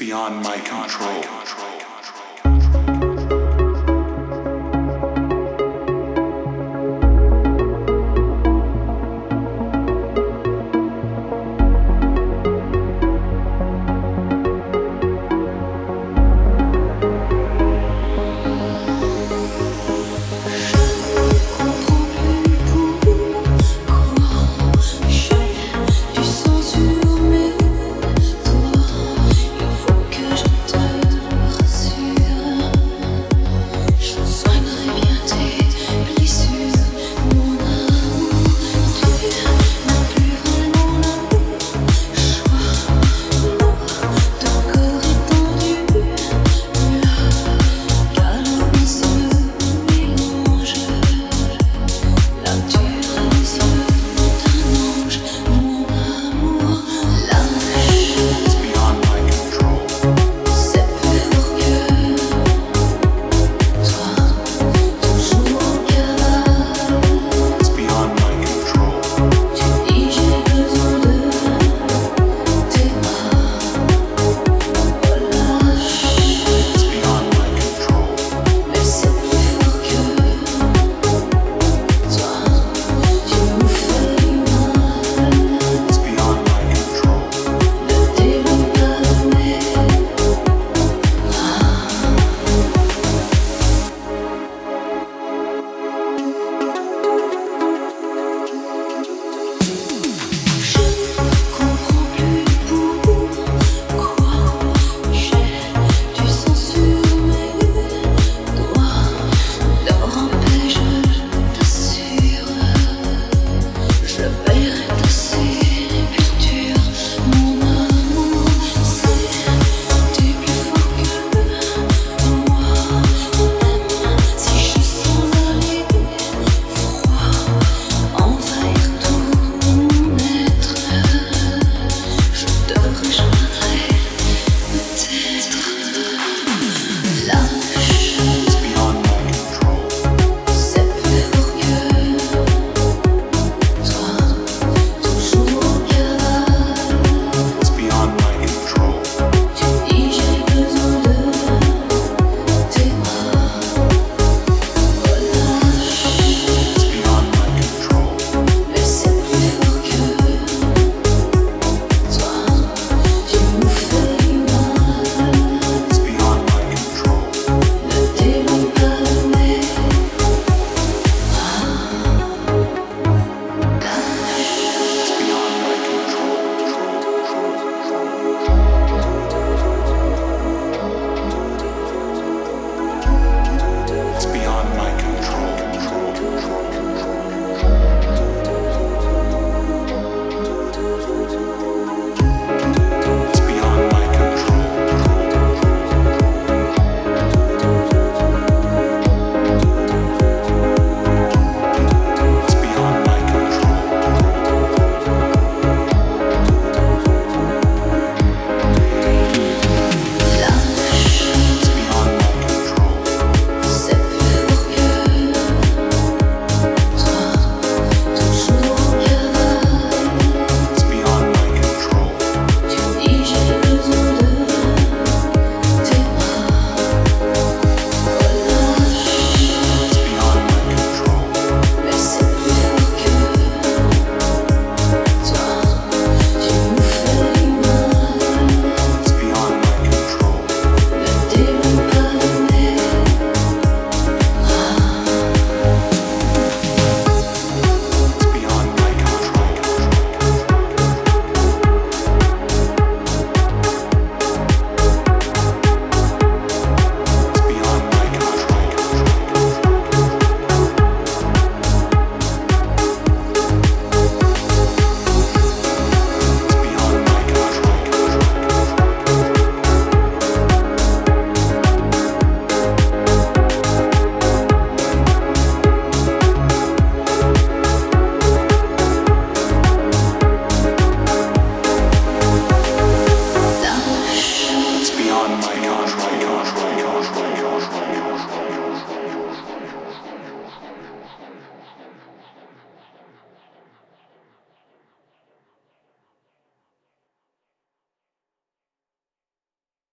beyond my control.